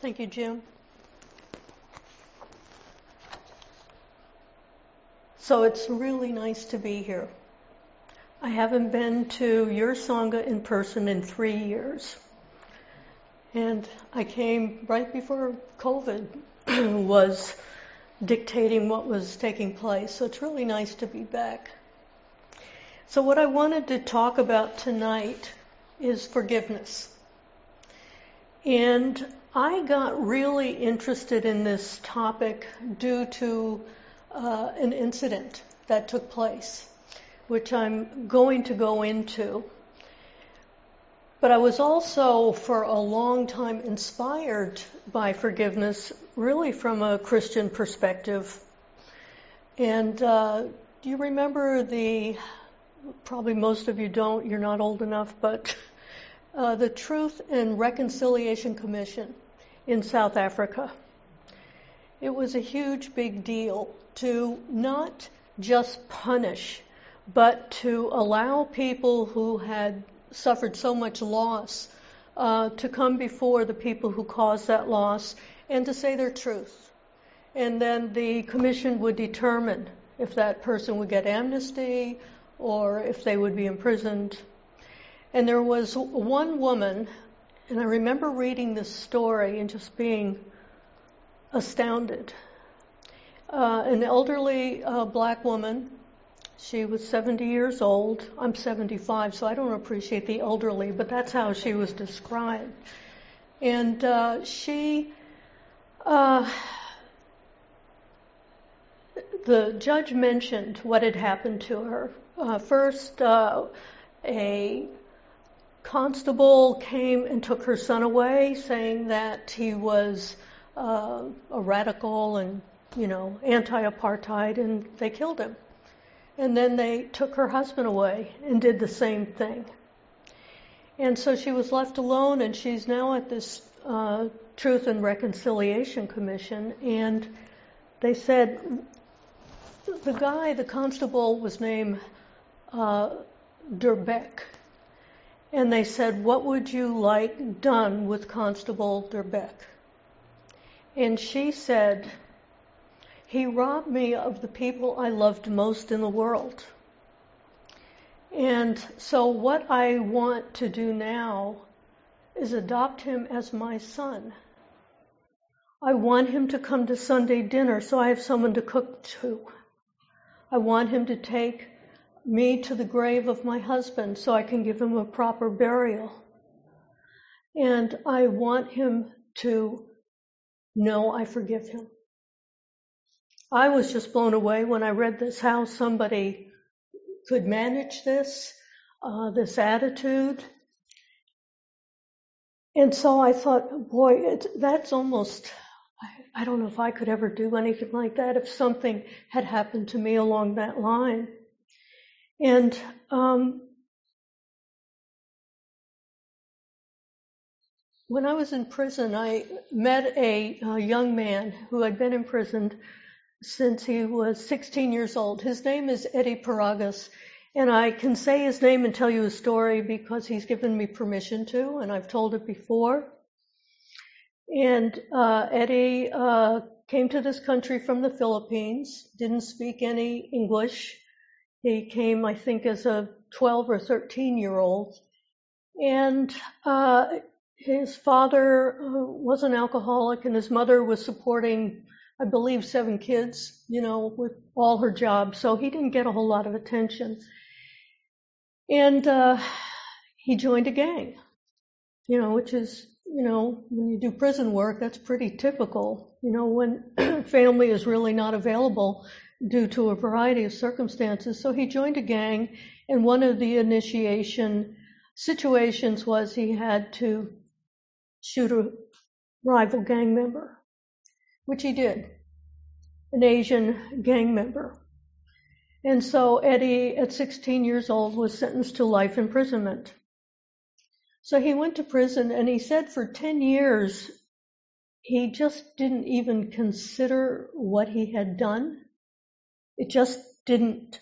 Thank you, Jim. So it's really nice to be here. I haven't been to your Sangha in person in three years. And I came right before COVID was dictating what was taking place. So it's really nice to be back. So what I wanted to talk about tonight is forgiveness. And I got really interested in this topic due to uh, an incident that took place, which I'm going to go into. But I was also, for a long time, inspired by forgiveness, really from a Christian perspective. And uh, do you remember the, probably most of you don't, you're not old enough, but uh, the Truth and Reconciliation Commission in South Africa? It was a huge, big deal to not just punish, but to allow people who had suffered so much loss uh, to come before the people who caused that loss and to say their truth. And then the commission would determine if that person would get amnesty or if they would be imprisoned. And there was one woman, and I remember reading this story and just being astounded. Uh, an elderly uh, black woman she was 70 years old. I'm 75, so I don't appreciate the elderly, but that's how she was described. And uh, she, uh, the judge mentioned what had happened to her. Uh, first, uh, a constable came and took her son away, saying that he was uh, a radical and, you know, anti-apartheid, and they killed him. And then they took her husband away and did the same thing. And so she was left alone, and she's now at this uh, Truth and Reconciliation Commission. And they said the guy, the constable, was named uh, Durbeck. And they said, What would you like done with Constable Durbeck? And she said, he robbed me of the people I loved most in the world. And so, what I want to do now is adopt him as my son. I want him to come to Sunday dinner so I have someone to cook to. I want him to take me to the grave of my husband so I can give him a proper burial. And I want him to know I forgive him. I was just blown away when I read this how somebody could manage this, uh, this attitude. And so I thought, boy, that's almost, I, I don't know if I could ever do anything like that if something had happened to me along that line. And um, when I was in prison, I met a, a young man who had been imprisoned since he was 16 years old. His name is Eddie Paragas, and I can say his name and tell you a story because he's given me permission to, and I've told it before. And uh, Eddie uh, came to this country from the Philippines, didn't speak any English. He came, I think, as a 12 or 13 year old. And uh, his father uh, was an alcoholic, and his mother was supporting I believe, seven kids, you know, with all her jobs. So he didn't get a whole lot of attention. And uh, he joined a gang, you know, which is, you know, when you do prison work, that's pretty typical. You know, when family is really not available due to a variety of circumstances. So he joined a gang, and one of the initiation situations was he had to shoot a rival gang member which he did, an Asian gang member. And so Eddie, at 16 years old, was sentenced to life imprisonment. So he went to prison and he said for 10 years, he just didn't even consider what he had done. It just didn't,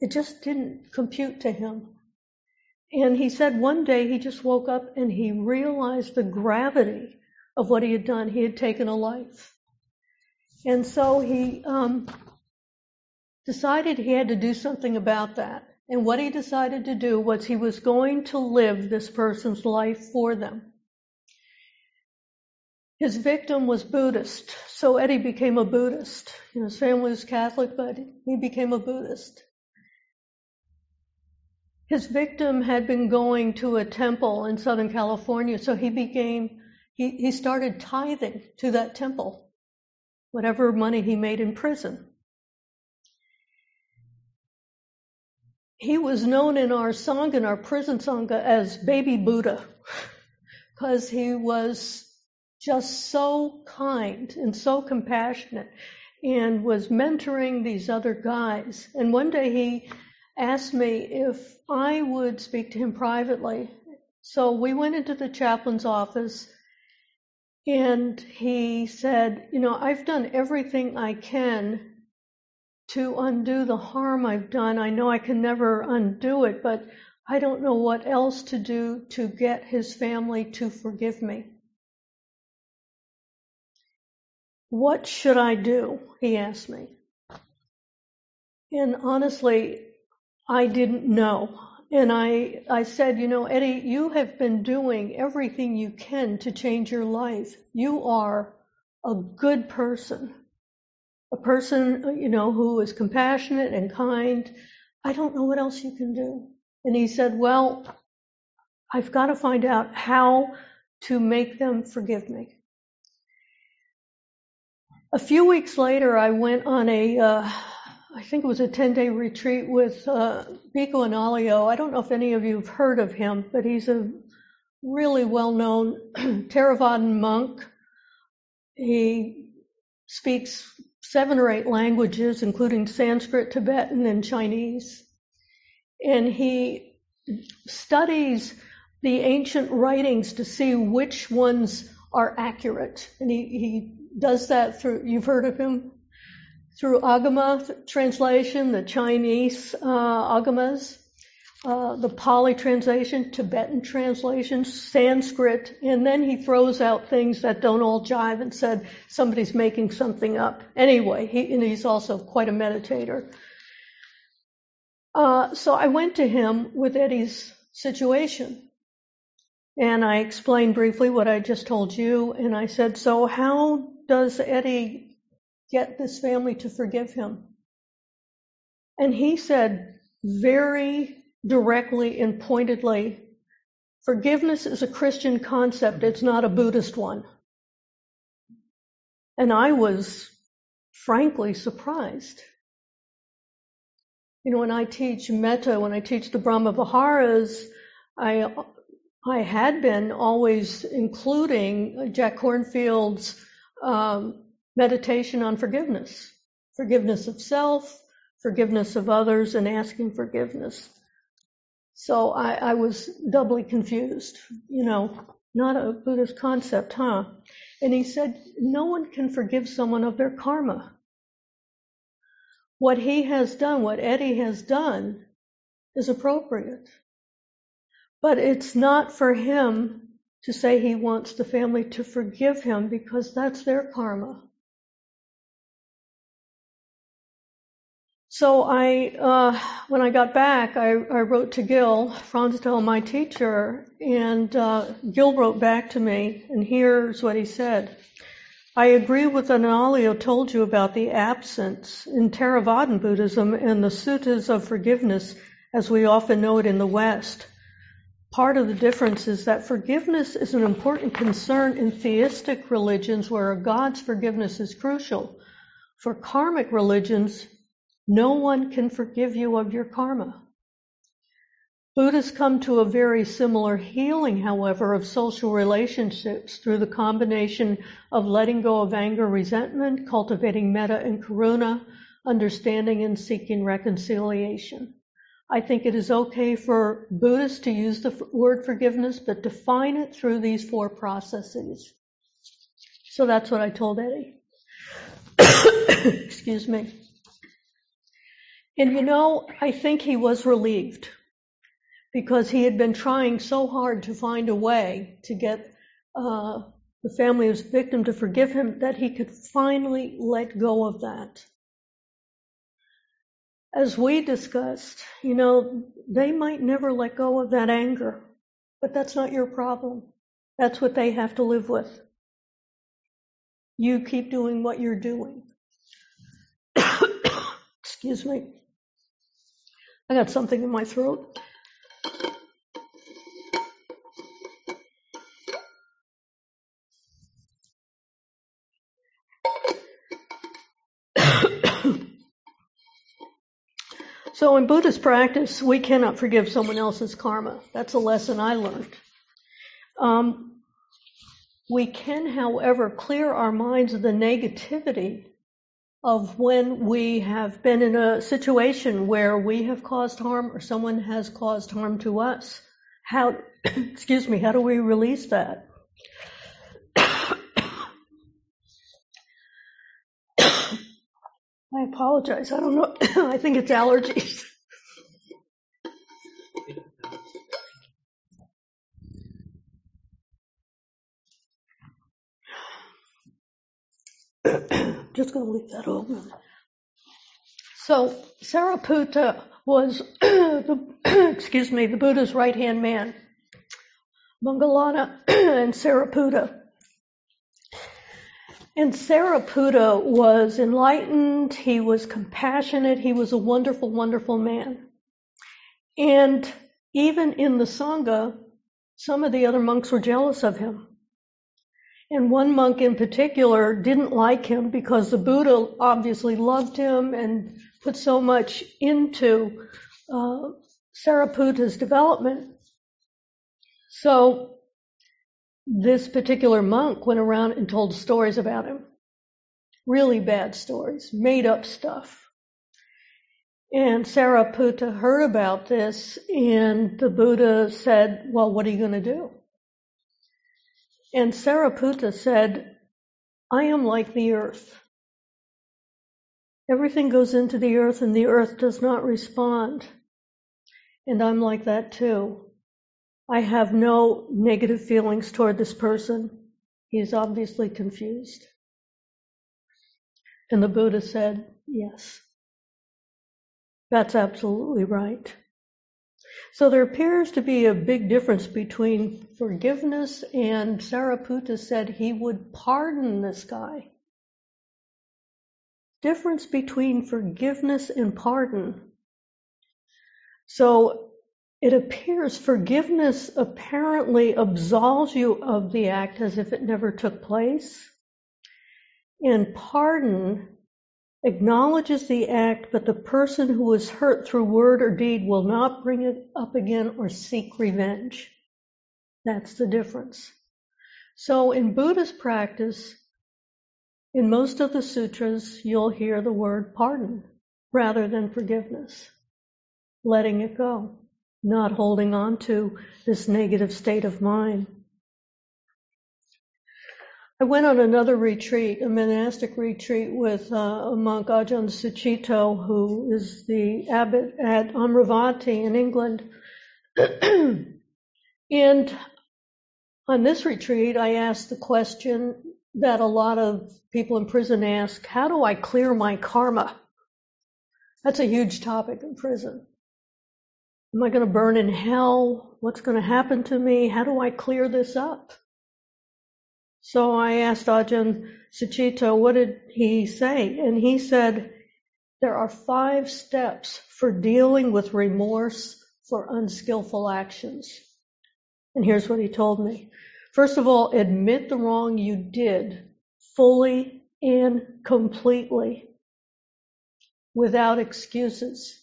it just didn't compute to him. And he said one day he just woke up and he realized the gravity of what he had done. He had taken a life. And so he um, decided he had to do something about that. And what he decided to do was he was going to live this person's life for them. His victim was Buddhist, so Eddie became a Buddhist. You know, his family was Catholic, but he became a Buddhist. His victim had been going to a temple in Southern California, so he became he, he started tithing to that temple, whatever money he made in prison. He was known in our Sangha, in our prison Sangha, as Baby Buddha, because he was just so kind and so compassionate and was mentoring these other guys. And one day he asked me if I would speak to him privately. So we went into the chaplain's office and he said, You know, I've done everything I can to undo the harm I've done. I know I can never undo it, but I don't know what else to do to get his family to forgive me. What should I do? He asked me. And honestly, I didn't know. And I, I said, you know, Eddie, you have been doing everything you can to change your life. You are a good person, a person, you know, who is compassionate and kind. I don't know what else you can do. And he said, well, I've got to find out how to make them forgive me. A few weeks later, I went on a, uh, I think it was a 10 day retreat with uh, Bhikkhu Analayo. I don't know if any of you have heard of him, but he's a really well known Theravadan monk. He speaks seven or eight languages, including Sanskrit, Tibetan, and Chinese. And he studies the ancient writings to see which ones are accurate. And he, he does that through, you've heard of him? Through Agama translation, the Chinese uh, Agamas, uh, the Pali translation, Tibetan translation, Sanskrit, and then he throws out things that don't all jive and said somebody's making something up. Anyway, he, and he's also quite a meditator. Uh, so I went to him with Eddie's situation. And I explained briefly what I just told you, and I said, So, how does Eddie get this family to forgive him? And he said very directly and pointedly, forgiveness is a Christian concept, it's not a Buddhist one. And I was frankly surprised. You know, when I teach metta, when I teach the Brahma Viharas, I I had been always including Jack Kornfield's um, meditation on forgiveness, forgiveness of self, forgiveness of others, and asking forgiveness. So I, I was doubly confused, you know, not a Buddhist concept, huh? And he said, no one can forgive someone of their karma. What he has done, what Eddie has done, is appropriate. But it's not for him to say he wants the family to forgive him because that's their karma. So I, uh, when I got back, I, I wrote to Gil Fronsdal, my teacher, and uh, Gil wrote back to me, and here's what he said. I agree with what Analayo told you about the absence in Theravadan Buddhism and the suttas of forgiveness as we often know it in the West part of the difference is that forgiveness is an important concern in theistic religions where a God's forgiveness is crucial. For karmic religions, no one can forgive you of your karma. Buddhists come to a very similar healing, however, of social relationships through the combination of letting go of anger, resentment, cultivating metta and karuna, understanding and seeking reconciliation. I think it is okay for Buddhists to use the word forgiveness, but define it through these four processes. So that's what I told Eddie. Excuse me. And you know, I think he was relieved because he had been trying so hard to find a way to get uh, the family of his victim to forgive him, that he could finally let go of that. As we discussed, you know, they might never let go of that anger, but that's not your problem. That's what they have to live with. You keep doing what you're doing. Excuse me. I got something in my throat. So in Buddhist practice, we cannot forgive someone else's karma. That's a lesson I learned. Um, we can, however, clear our minds of the negativity of when we have been in a situation where we have caused harm or someone has caused harm to us. How, excuse me, how do we release that? I apologize. I don't know. I think it's allergies. Just going to leave that open. So Sariputta was, the, excuse me, the Buddha's right hand man. Moggallana and Sariputta. And Sariputta was enlightened, he was compassionate, he was a wonderful, wonderful man. And even in the Sangha, some of the other monks were jealous of him. And one monk in particular didn't like him because the Buddha obviously loved him and put so much into uh, Sariputta's development. So this particular monk went around and told stories about him. Really bad stories, made up stuff. And Sariputta heard about this, and the Buddha said, Well, what are you going to do? And Sariputta said, I am like the earth. Everything goes into the earth, and the earth does not respond. And I'm like that too. I have no negative feelings toward this person. He is obviously confused. And the Buddha said, Yes, that's absolutely right. So there appears to be a big difference between forgiveness and Sariputta said he would pardon this guy. Difference between forgiveness and pardon. So it appears forgiveness apparently absolves you of the act as if it never took place. And pardon acknowledges the act, but the person who was hurt through word or deed will not bring it up again or seek revenge. That's the difference. So in Buddhist practice, in most of the sutras, you'll hear the word pardon rather than forgiveness, letting it go not holding on to this negative state of mind. I went on another retreat, a monastic retreat with uh, a monk, Ajahn Sucitto, who is the abbot at Amaravati in England. and on this retreat, I asked the question that a lot of people in prison ask, how do I clear my karma? That's a huge topic in prison. Am I going to burn in hell? What's going to happen to me? How do I clear this up? So I asked Ajahn Sucitto, what did he say? And he said, there are five steps for dealing with remorse for unskillful actions. And here's what he told me. First of all, admit the wrong you did fully and completely without excuses.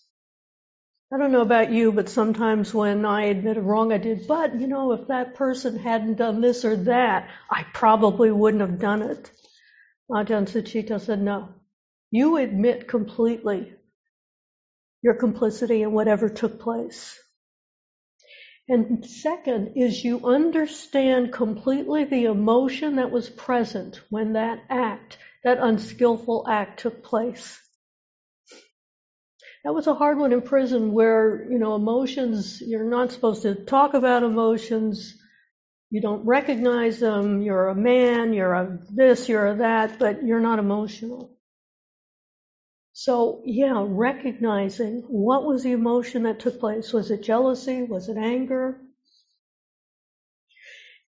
I don't know about you, but sometimes when I admit a wrong I did, but you know, if that person hadn't done this or that, I probably wouldn't have done it. Ajahn Sucitto said, no. You admit completely your complicity in whatever took place. And second is you understand completely the emotion that was present when that act, that unskillful act took place. That was a hard one in prison where, you know, emotions, you're not supposed to talk about emotions. You don't recognize them. You're a man, you're a this, you're a that, but you're not emotional. So, yeah, recognizing what was the emotion that took place. Was it jealousy? Was it anger?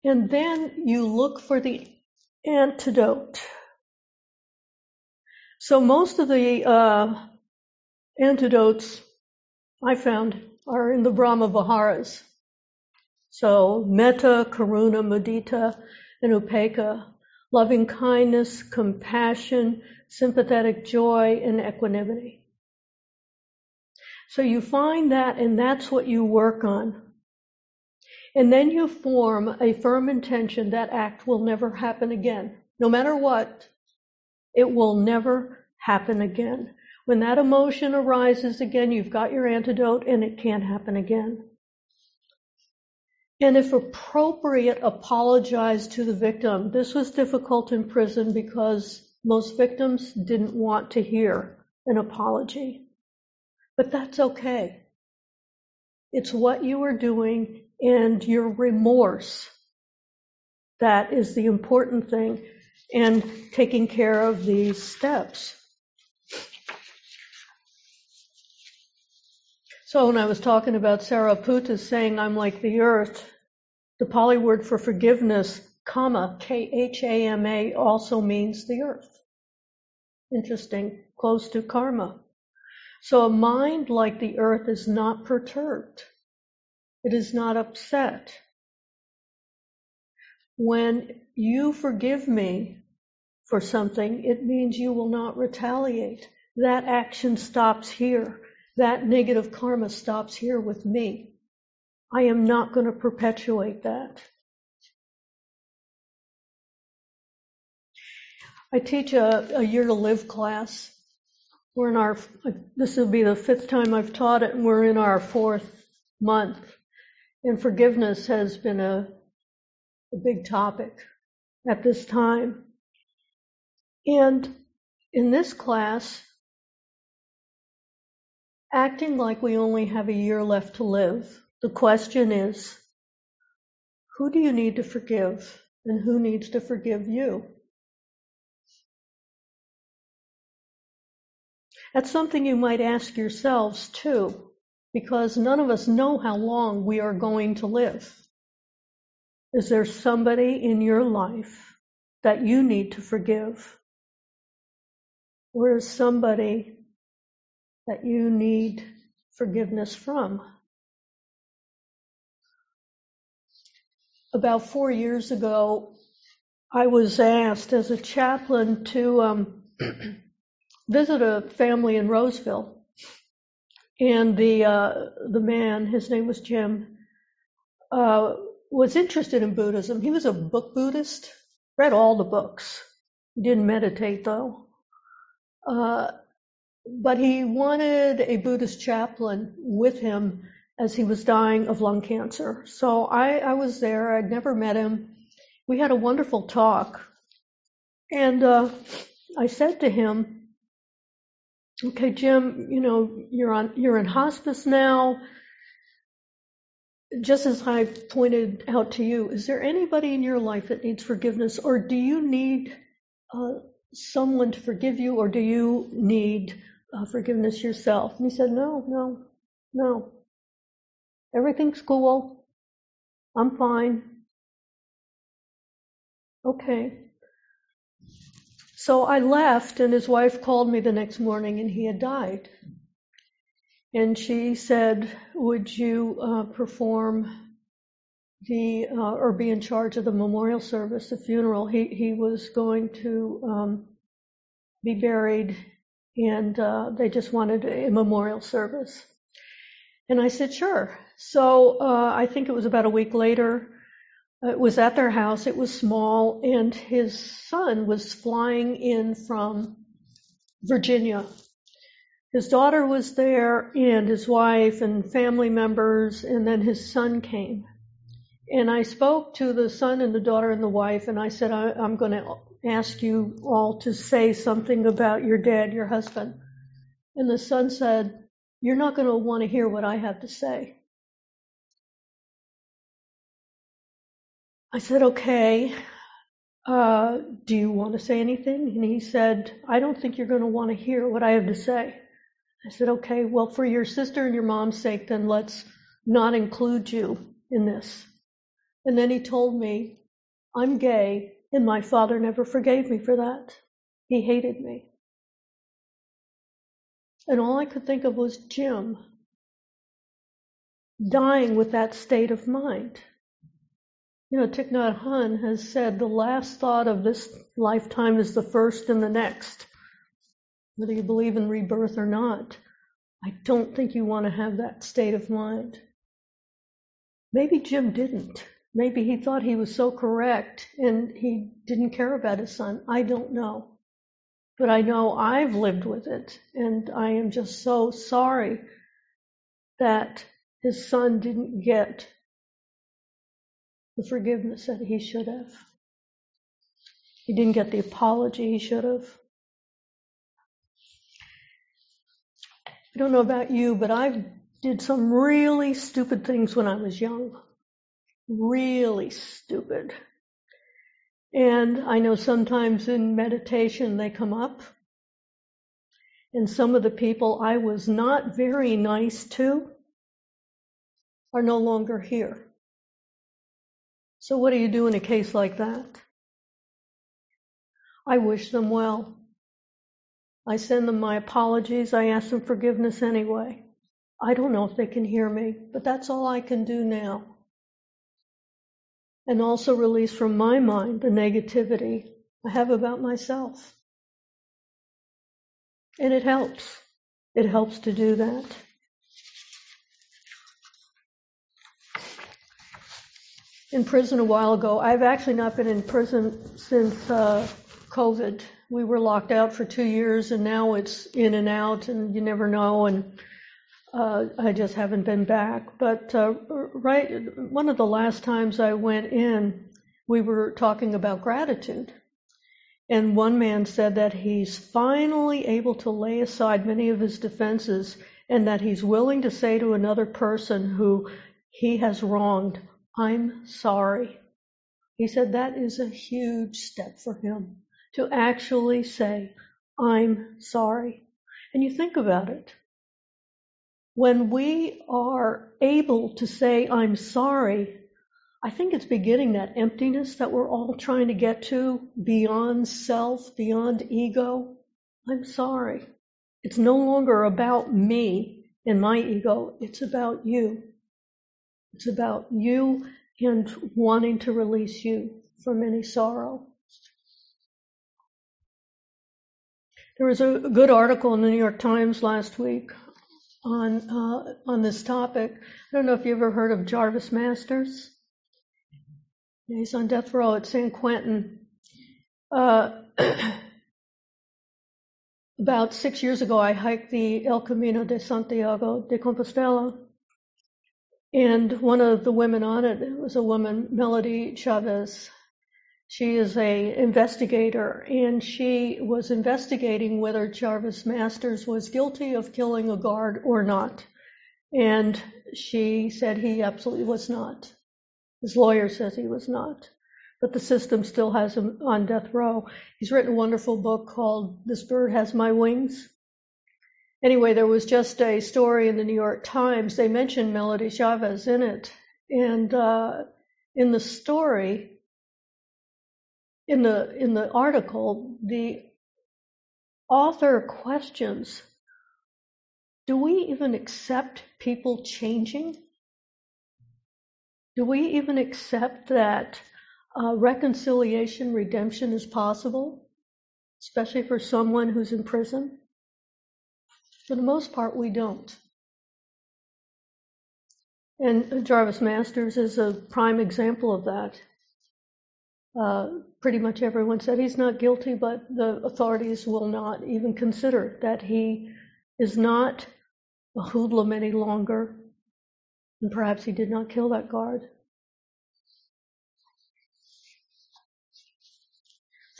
And then you look for the antidote. So, most of the uh, antidotes I found are in the Brahma Viharas. So metta, karuna, mudita, and upekkha, loving kindness, compassion, sympathetic joy, and equanimity. So you find that, and that's what you work on. And then you form a firm intention that act will never happen again. No matter what, it will never happen again. When that emotion arises again, you've got your antidote and it can't happen again. And if appropriate, apologize to the victim. This was difficult in prison because most victims didn't want to hear an apology. But that's okay. It's what you are doing and your remorse that is the important thing and taking care of these steps. So when I was talking about Sariputta saying I'm like the earth, the Pali word for forgiveness, khama, K-H-A-M-A, also means the earth. Interesting, close to karma. So a mind like the earth is not perturbed. It is not upset. When you forgive me for something, it means you will not retaliate. That action stops here. That negative karma stops here with me. I am not going to perpetuate that. I teach a, a year to live class. We're in our, this will be the fifth time I've taught it, and we're in our fourth month. And forgiveness has been a, a big topic at this time. And in this class, acting like we only have a year left to live. The question is, who do you need to forgive and who needs to forgive you? That's something you might ask yourselves too, because none of us know how long we are going to live. Is there somebody in your life that you need to forgive? Or is somebody that you need forgiveness from. About four years ago, I was asked as a chaplain to um, visit a family in Roseville. And the, uh, the man, his name was Jim, uh, was interested in Buddhism. He was a book Buddhist, read all the books. He didn't meditate though. Uh, but he wanted a Buddhist chaplain with him as he was dying of lung cancer. So I, I was there. I'd never met him. We had a wonderful talk. And uh, I said to him, okay, Jim, you know, you're on, you're in hospice now. Just as I pointed out to you, is there anybody in your life that needs forgiveness, or do you need uh, someone to forgive you, or do you need uh, forgiveness yourself? And he said, No, no, no. Everything's cool. I'm fine. Okay. So I left, and his wife called me the next morning, and he had died. And she said, Would you uh, perform the, uh, or be in charge of the memorial service, the funeral? He, he was going to um, be buried and uh, they just wanted a memorial service. And I said, sure. So uh, I think it was about a week later. It was at their house. It was small, and his son was flying in from Virginia. His daughter was there, and his wife, and family members, and then his son came. And I spoke to the son and the daughter and the wife, and I said, I, am going to ask you all to say something about your dad, your husband. And the son said, You're not going to want to hear what I have to say. I said, okay, uh, do you want to say anything? And he said, I don't think you're going to want to hear what I have to say. I said, okay, well, for your sister and your mom's sake, then let's not include you in this. And then he told me, I'm gay, and my father never forgave me for that. He hated me. And all I could think of was Jim dying with that state of mind. You know, Thich Nhat Hanh has said the last thought of this lifetime is the first in the next. Whether you believe in rebirth or not, I don't think you want to have that state of mind. Maybe Jim didn't. Maybe he thought he was so correct and he didn't care about his son. I don't know. But I know I've lived with it and I am just so sorry that his son didn't get the forgiveness that he should have. He didn't get the apology he should have. I don't know about you, but I did some really stupid things when I was young. Really stupid. And I know sometimes in meditation they come up. And some of the people I was not very nice to are no longer here. So what do you do in a case like that? I wish them well. I send them my apologies. I ask them forgiveness anyway. I don't know if they can hear me, but that's all I can do now. And also release from my mind the negativity I have about myself. And it helps. It helps to do that. in prison a while ago. I've actually not been in prison since uh, COVID. We were locked out for two years, and now it's in and out, and you never know. And uh, I just haven't been back. But uh, right, one of the last times I went in, we were talking about gratitude. And one man said that he's finally able to lay aside many of his defenses and that he's willing to say to another person who he has wronged, I'm sorry. He said that is a huge step for him to actually say, I'm sorry. And you think about it. When we are able to say, I'm sorry, I think it's beginning that emptiness that we're all trying to get to beyond self, beyond ego. I'm sorry. It's no longer about me and my ego. It's about you. It's about you and wanting to release you from any sorrow. There was a good article in the New York Times last week on uh, on this topic. I don't know if you ever heard of Jarvis Masters. He's on death row at San Quentin. Uh, about six years ago, I hiked the El Camino de Santiago de Compostela, and one of the women on it was a woman, Melody Chavis. She is a investigator, and she was investigating whether Jarvis Masters was guilty of killing a guard or not. And she said he absolutely was not. His lawyer says he was not. But the system still has him on death row. He's written a wonderful book called This Bird Has My Wings anyway, there was just a story in the New York Times. They mentioned Melody Chavis in it. And uh, in the story, in the in the article, the author questions, do we even accept people changing? Do we even accept that uh, reconciliation, redemption is possible, especially for someone who's in prison? For the most part, we don't. And Jarvis Masters is a prime example of that. Uh, pretty much everyone said he's not guilty, but the authorities will not even consider that he is not a hoodlum any longer, and perhaps he did not kill that guard.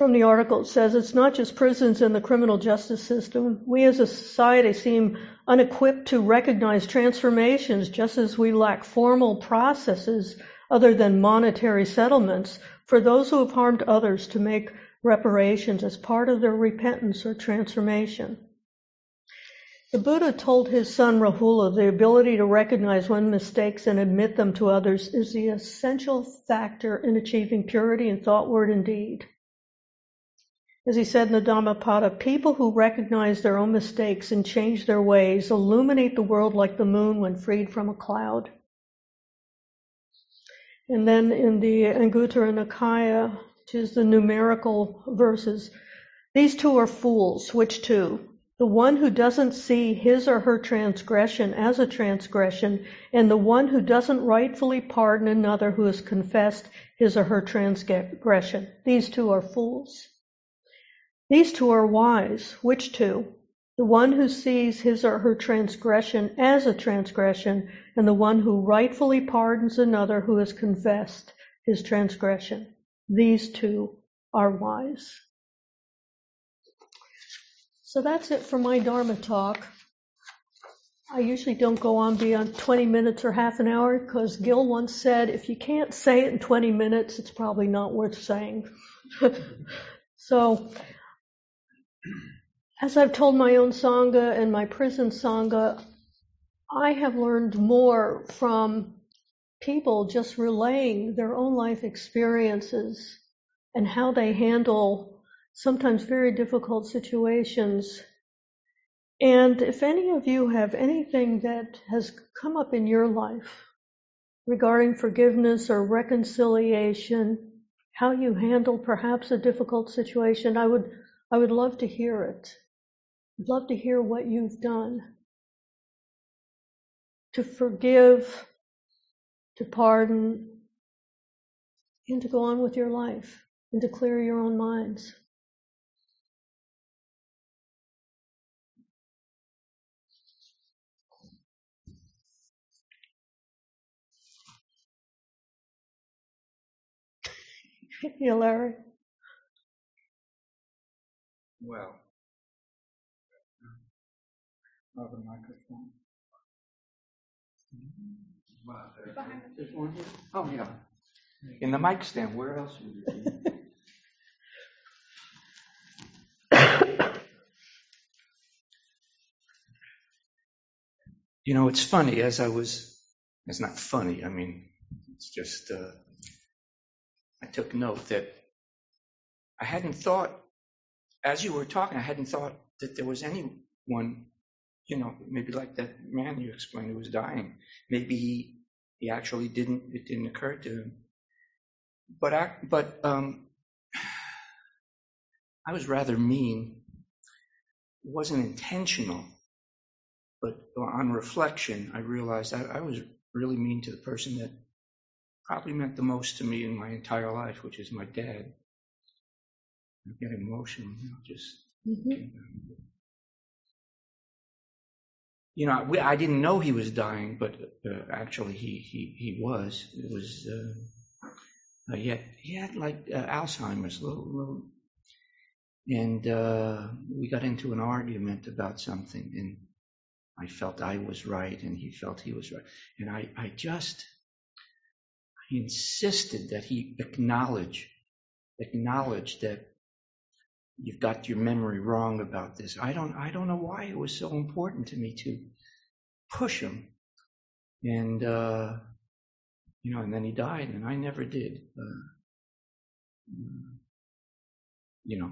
from the article, it says it's not just prisons and the criminal justice system. We as a society seem unequipped to recognize transformations just as we lack formal processes other than monetary settlements for those who have harmed others to make reparations as part of their repentance or transformation. The Buddha told his son Rahula the ability to recognize one's mistakes and admit them to others is the essential factor in achieving purity in thought, word, and deed. As he said in the Dhammapada, people who recognize their own mistakes and change their ways illuminate the world like the moon when freed from a cloud. And then in the Anguttara Nikaya, which is the numerical verses, these two are fools. Which two? The one who doesn't see his or her transgression as a transgression, and the one who doesn't rightfully pardon another who has confessed his or her transgression. These two are fools. These two are wise. Which two? The one who sees his or her transgression as a transgression, and the one who rightfully pardons another who has confessed his transgression. These two are wise. So that's it for my Dharma talk. I usually don't go on beyond 20 minutes or half an hour because Gil once said if you can't say it in 20 minutes, it's probably not worth saying. so as I've told my own Sangha and my prison Sangha, I have learned more from people just relaying their own life experiences and how they handle sometimes very difficult situations. And if any of you have anything that has come up in your life regarding forgiveness or reconciliation, how you handle perhaps a difficult situation, I would I would love to hear it. I'd love to hear what you've done to forgive, to pardon, and to go on with your life and to clear your own minds. yeah, Larry. Well, Another microphone. There's one here? Oh, yeah. In the mic stand, where else would it be? You know, it's funny, as I was, it's not funny, I mean, it's just, uh, I took note that I hadn't thought, as you were talking, I hadn't thought that there was anyone you know, maybe like that man you explained who was dying. Maybe he, he actually didn't, it didn't occur to him. But I, but, um, I was rather mean. It wasn't intentional, but on reflection, I realized I, I was really mean to the person that probably meant the most to me in my entire life, which is my dad. I get emotional, you know, just. Mm-hmm you know, we, I didn't know he was dying, but uh, actually he, he, he was. It was, uh, uh, he, had, he had like uh, Alzheimer's, little, little, and uh, we got into an argument about something, and I felt I was right, and he felt he was right, and I, I just I insisted that he acknowledge, acknowledge that you've got your memory wrong about this. I don't, I don't know why it was so important to me to push him. And, uh, you know, and then he died and I never did. Uh, you know,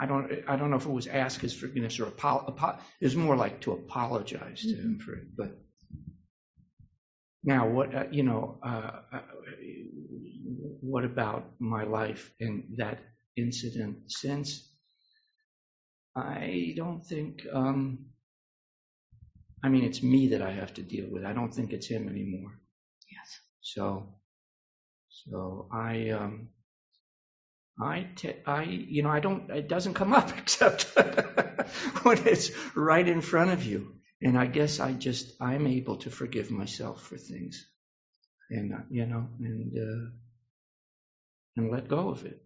I don't, I don't know if it was ask his forgiveness or apologize. it was more like to apologize to him for it. But now what, uh, you know, uh, uh, what about my life and that incident since. I don't think, um, I mean, it's me that I have to deal with. I don't think it's him anymore. Yes. So, so I, um, I, te- I, you know, I don't, it doesn't come up except when it's right in front of you. And I guess I just, I'm able to forgive myself for things and, you know, and, uh, and let go of it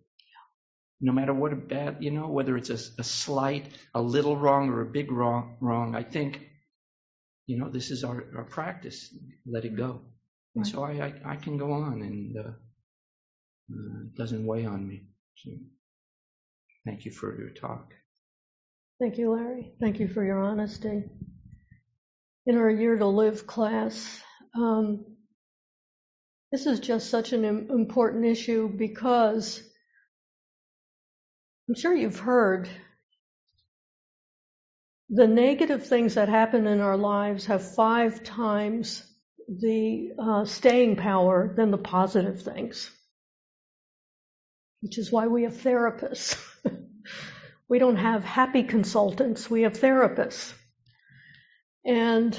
no matter what a bad, you know, whether it's a, a slight, a little wrong, or a big wrong, wrong, I think, you know, this is our, our practice. Let it go. And so I, I, I can go on and uh, uh, it doesn't weigh on me. So thank you for your talk. Thank you, Larry. Thank you for your honesty. In our Year to Live class, um, this is just such an important issue because I'm sure you've heard the negative things that happen in our lives have five times the uh, staying power than the positive things, which is why we have therapists. we don't have happy consultants, we have therapists. And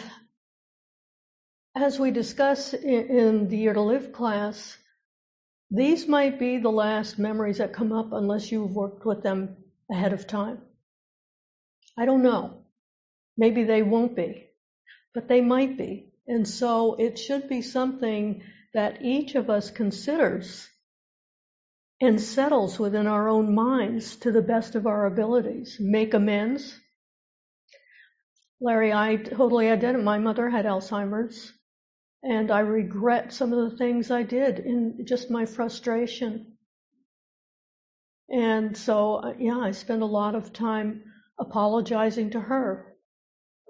as we discuss in, in the Year to Live class, these might be the last memories that come up unless you've worked with them ahead of time. I don't know. Maybe they won't be, but they might be. And so it should be something that each of us considers and settles within our own minds to the best of our abilities. Make amends. Larry, I totally identify. My mother had Alzheimer's, and I regret some of the things I did in just my frustration. And so, uh, yeah, I spend a lot of time apologizing to her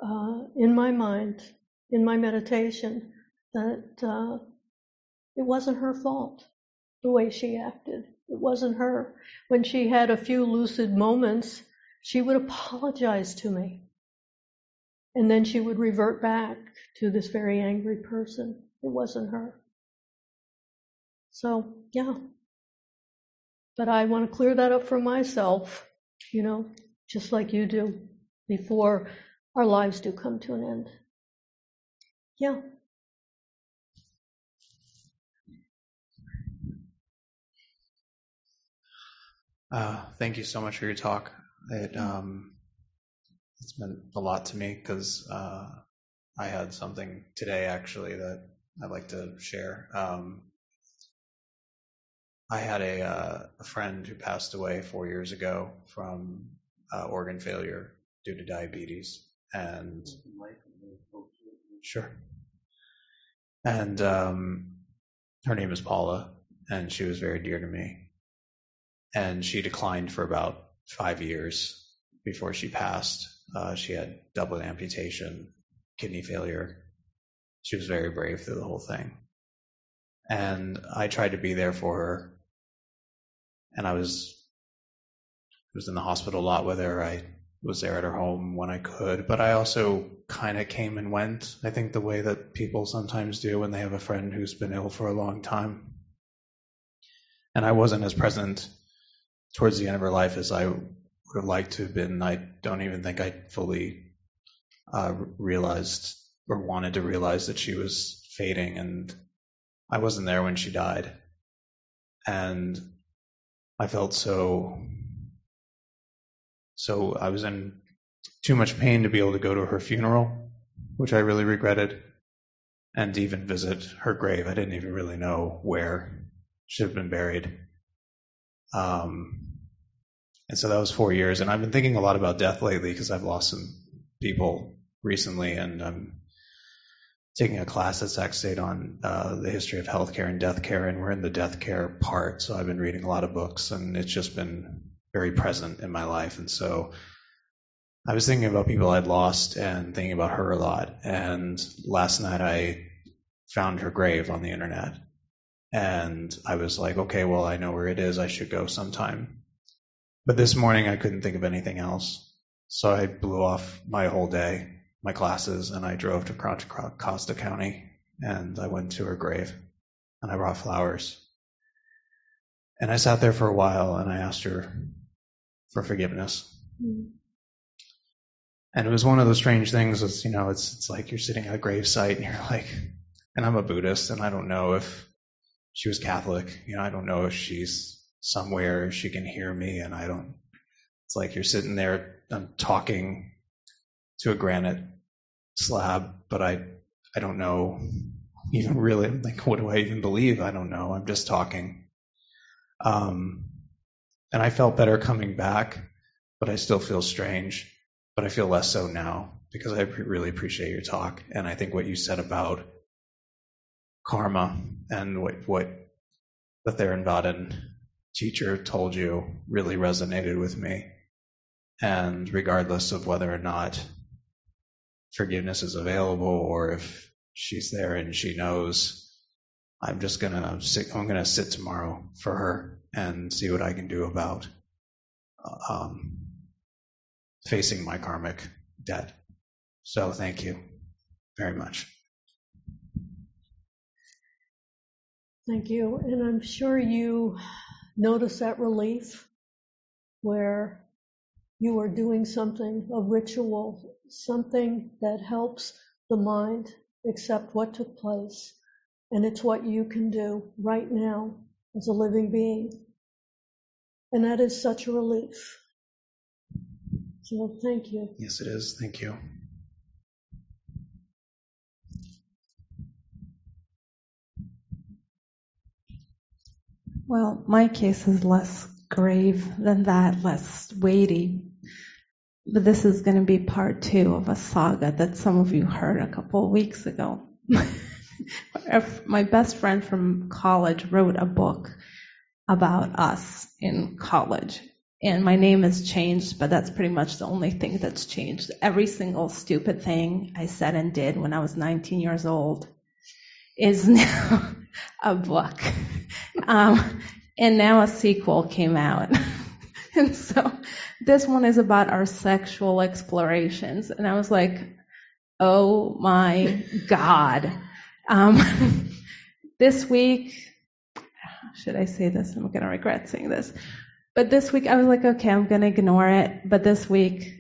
uh, in my mind, in my meditation, that uh, it wasn't her fault the way she acted. It wasn't her. When she had a few lucid moments, she would apologize to me. And then she would revert back to this very angry person. It wasn't her. So, yeah. But I want to clear that up for myself, you know, just like you do, before our lives do come to an end. Yeah. Uh, thank you so much for your talk. It um, it's meant a lot to me because uh, I had something today actually that I'd like to share. Um, I had a, uh, a friend who passed away four years ago from uh, organ failure due to diabetes, and sure. And um, her name is Paula, and she was very dear to me and she declined for about five years before she passed. Uh, she had double amputation, kidney failure. She was very brave through the whole thing. And I tried to be there for her. And I was was in the hospital a lot with her. I was there at her home when I could, but I also kind of came and went. I think the way that people sometimes do when they have a friend who's been ill for a long time. And I wasn't as present towards the end of her life as I would have liked to have been. I don't even think I fully uh, realized or wanted to realize that she was fading, and I wasn't there when she died, and I felt so. So I was in too much pain to be able to go to her funeral, which I really regretted, and even visit her grave. I didn't even really know where she had been buried. Um, and so that was four years. And I've been thinking a lot about death lately because I've lost some people recently, and I'm taking a class at Sac State on uh, the history of healthcare and death care, and we're in the death care part. So I've been reading a lot of books, and it's just been very present in my life. And so I was thinking about people I'd lost and thinking about her a lot. And last night I found her grave on the internet. And I was like, okay, well, I know where it is. I should go sometime. But this morning I couldn't think of anything else. So I blew off my whole day, my classes, and I drove to Contra Costa County and I went to her grave and I brought flowers. And I sat there for a while and I asked her for forgiveness. Mm. And it was one of those strange things. It's you know, it's it's like you're sitting at a gravesite and you're like, and I'm a Buddhist and I don't know if she was Catholic. You know, I don't know if she's somewhere she can hear me, and I don't. It's like you're sitting there I'm talking to a granite slab, but I I don't know even really like what do I even believe? I don't know. I'm just talking. Um, and I felt better coming back, but I still feel strange. But I feel less so now because I really appreciate your talk, and I think what you said about karma and what what the Theravada teacher told you really resonated with me. And regardless of whether or not forgiveness is available or if she's there and she knows, I'm just gonna sit, I'm gonna sit tomorrow for her and see what I can do about um, facing my karmic debt. So thank you very much. Thank you. And I'm sure you notice that relief where you are doing something, a ritual, something that helps the mind accept what took place. And it's what you can do right now as a living being. And that is such a relief. So thank you. Yes, it is. Thank you. Well, my case is less grave than that, less weighty. But this is going to be part two of a saga that some of you heard a couple of weeks ago. My best friend from college wrote a book about us in college. And my name has changed, but that's pretty much the only thing that's changed. Every single stupid thing I said and did when I was 19 years old is now a book. Um, and now a sequel came out. and so this one is about our sexual explorations. And I was like, oh my God. Um, this week, should I say this? I'm going to regret saying this. But this week I was like, okay, I'm going to ignore it. But this week,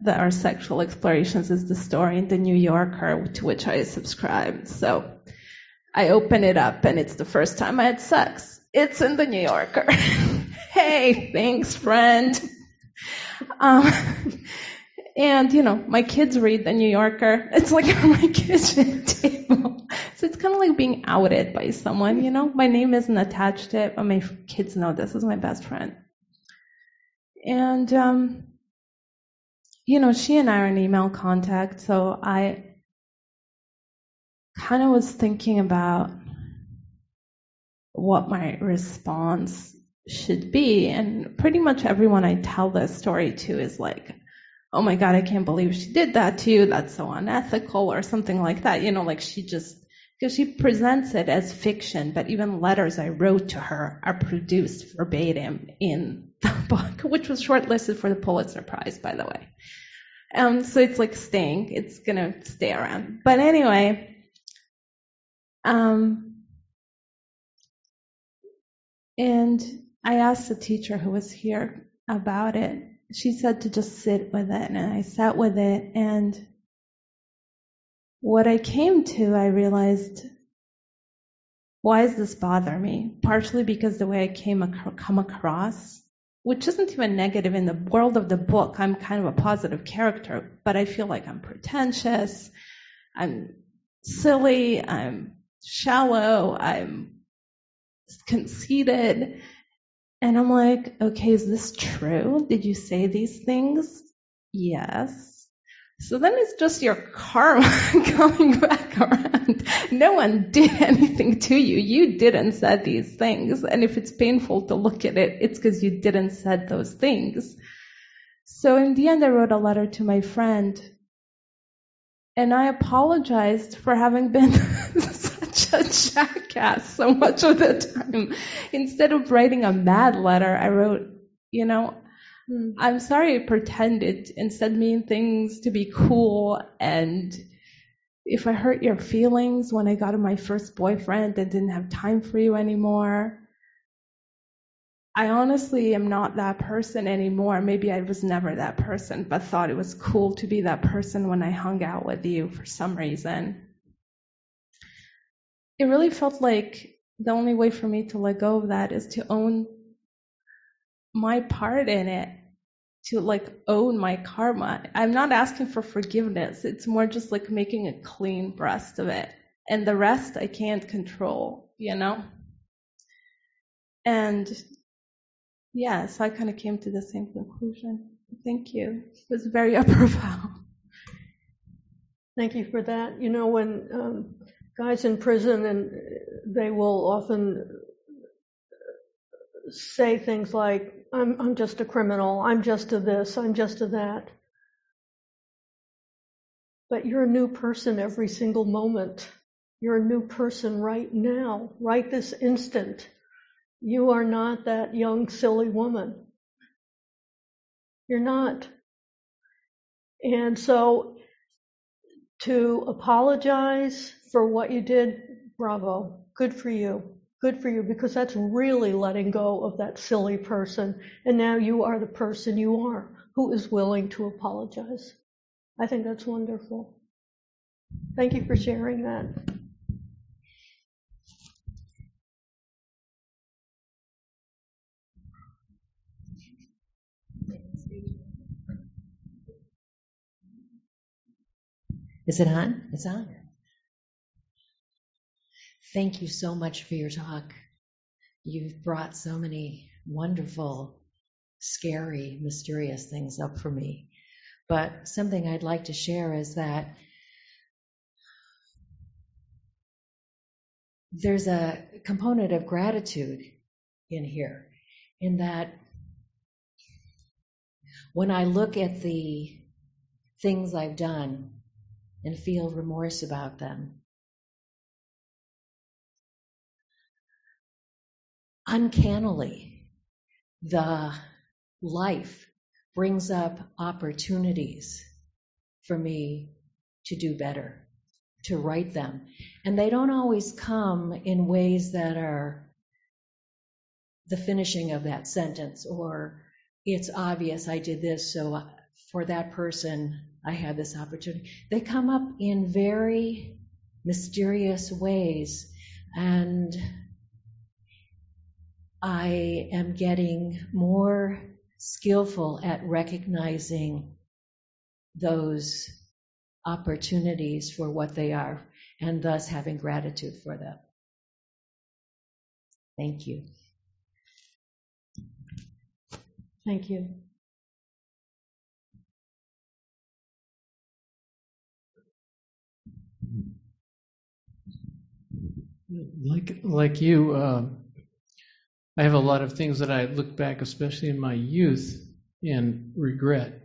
the, our sexual explorations is the story in the New Yorker to which I subscribed. So I open it up and it's the first time I had sex. It's in the New Yorker. hey, thanks, friend. Um, and you know, my kids read the New Yorker. It's like on my kitchen table. So it's kind of like being outed by someone, you know. My name isn't attached to it, but my kids know this is my best friend. And um, you know, she and I are in email contact, so I kind of was thinking about what my response should be. And pretty much everyone I tell this story to is like, oh my God, I can't believe she did that to you. That's so unethical or something like that. You know, like she just, because she presents it as fiction, but even letters I wrote to her are produced verbatim in the book, which was shortlisted for the Pulitzer Prize, by the way. Um, so it's like staying, it's gonna stay around. But anyway, um, and I asked the teacher who was here about it. She said to just sit with it, and I sat with it. And what I came to, I realized, why does this bother me? Partially because the way I came ac- come across, which isn't even negative in the world of the book. I'm kind of a positive character, but I feel like I'm pretentious. I'm silly. I'm shallow, I'm conceited. And I'm like, okay, is this true? Did you say these things? Yes. So then it's just your karma coming back around. No one did anything to you. You didn't said these things. And if it's painful to look at it, it's because you didn't said those things. So in the end, I wrote a letter to my friend and I apologized for having been such a jackass so much of the time. Instead of writing a mad letter, I wrote, you know, hmm. I'm sorry I pretended and said mean things to be cool and if I hurt your feelings when I got to my first boyfriend and didn't have time for you anymore. I honestly am not that person anymore. Maybe I was never that person, but thought it was cool to be that person when I hung out with you for some reason. It really felt like the only way for me to let go of that is to own my part in it to like own my karma. I'm not asking for forgiveness. It's more just like making a clean breast of it. And the rest i can't control you know? And yeah so i kind of came to the same conclusion thank you it was very approval thank you for that you know when um, guys in prison and they will often say things like, I'm, I'm just a criminal, I'm just a this, I'm just a that. But you're a new person every single moment. You're a new person right now, right this instant. You are not that young, silly woman. You're not. And so to apologize for what you did, bravo. Good for you. Good for you because that's really letting go of that silly person. And now you are the person you are who is willing to apologize. I think that's wonderful. Thank you for sharing that. Is it on? It's on. Thank you so much for your talk. You've brought so many wonderful, scary, mysterious things up for me. But something I'd like to share is that there's a component of gratitude in here, in that when I look at the things I've done and feel remorse about them, uncannily, the life brings up opportunities for me to do better, to write them. And they don't always come in ways that are the finishing of that sentence or it's obvious I did this, so uh, for that person, I had this opportunity. They come up in very mysterious ways, and I am getting more skillful at recognizing those opportunities for what they are and thus having gratitude for them. Thank you. Thank you. Like like you, uh, I have a lot of things that I look back, especially in my youth, and regret.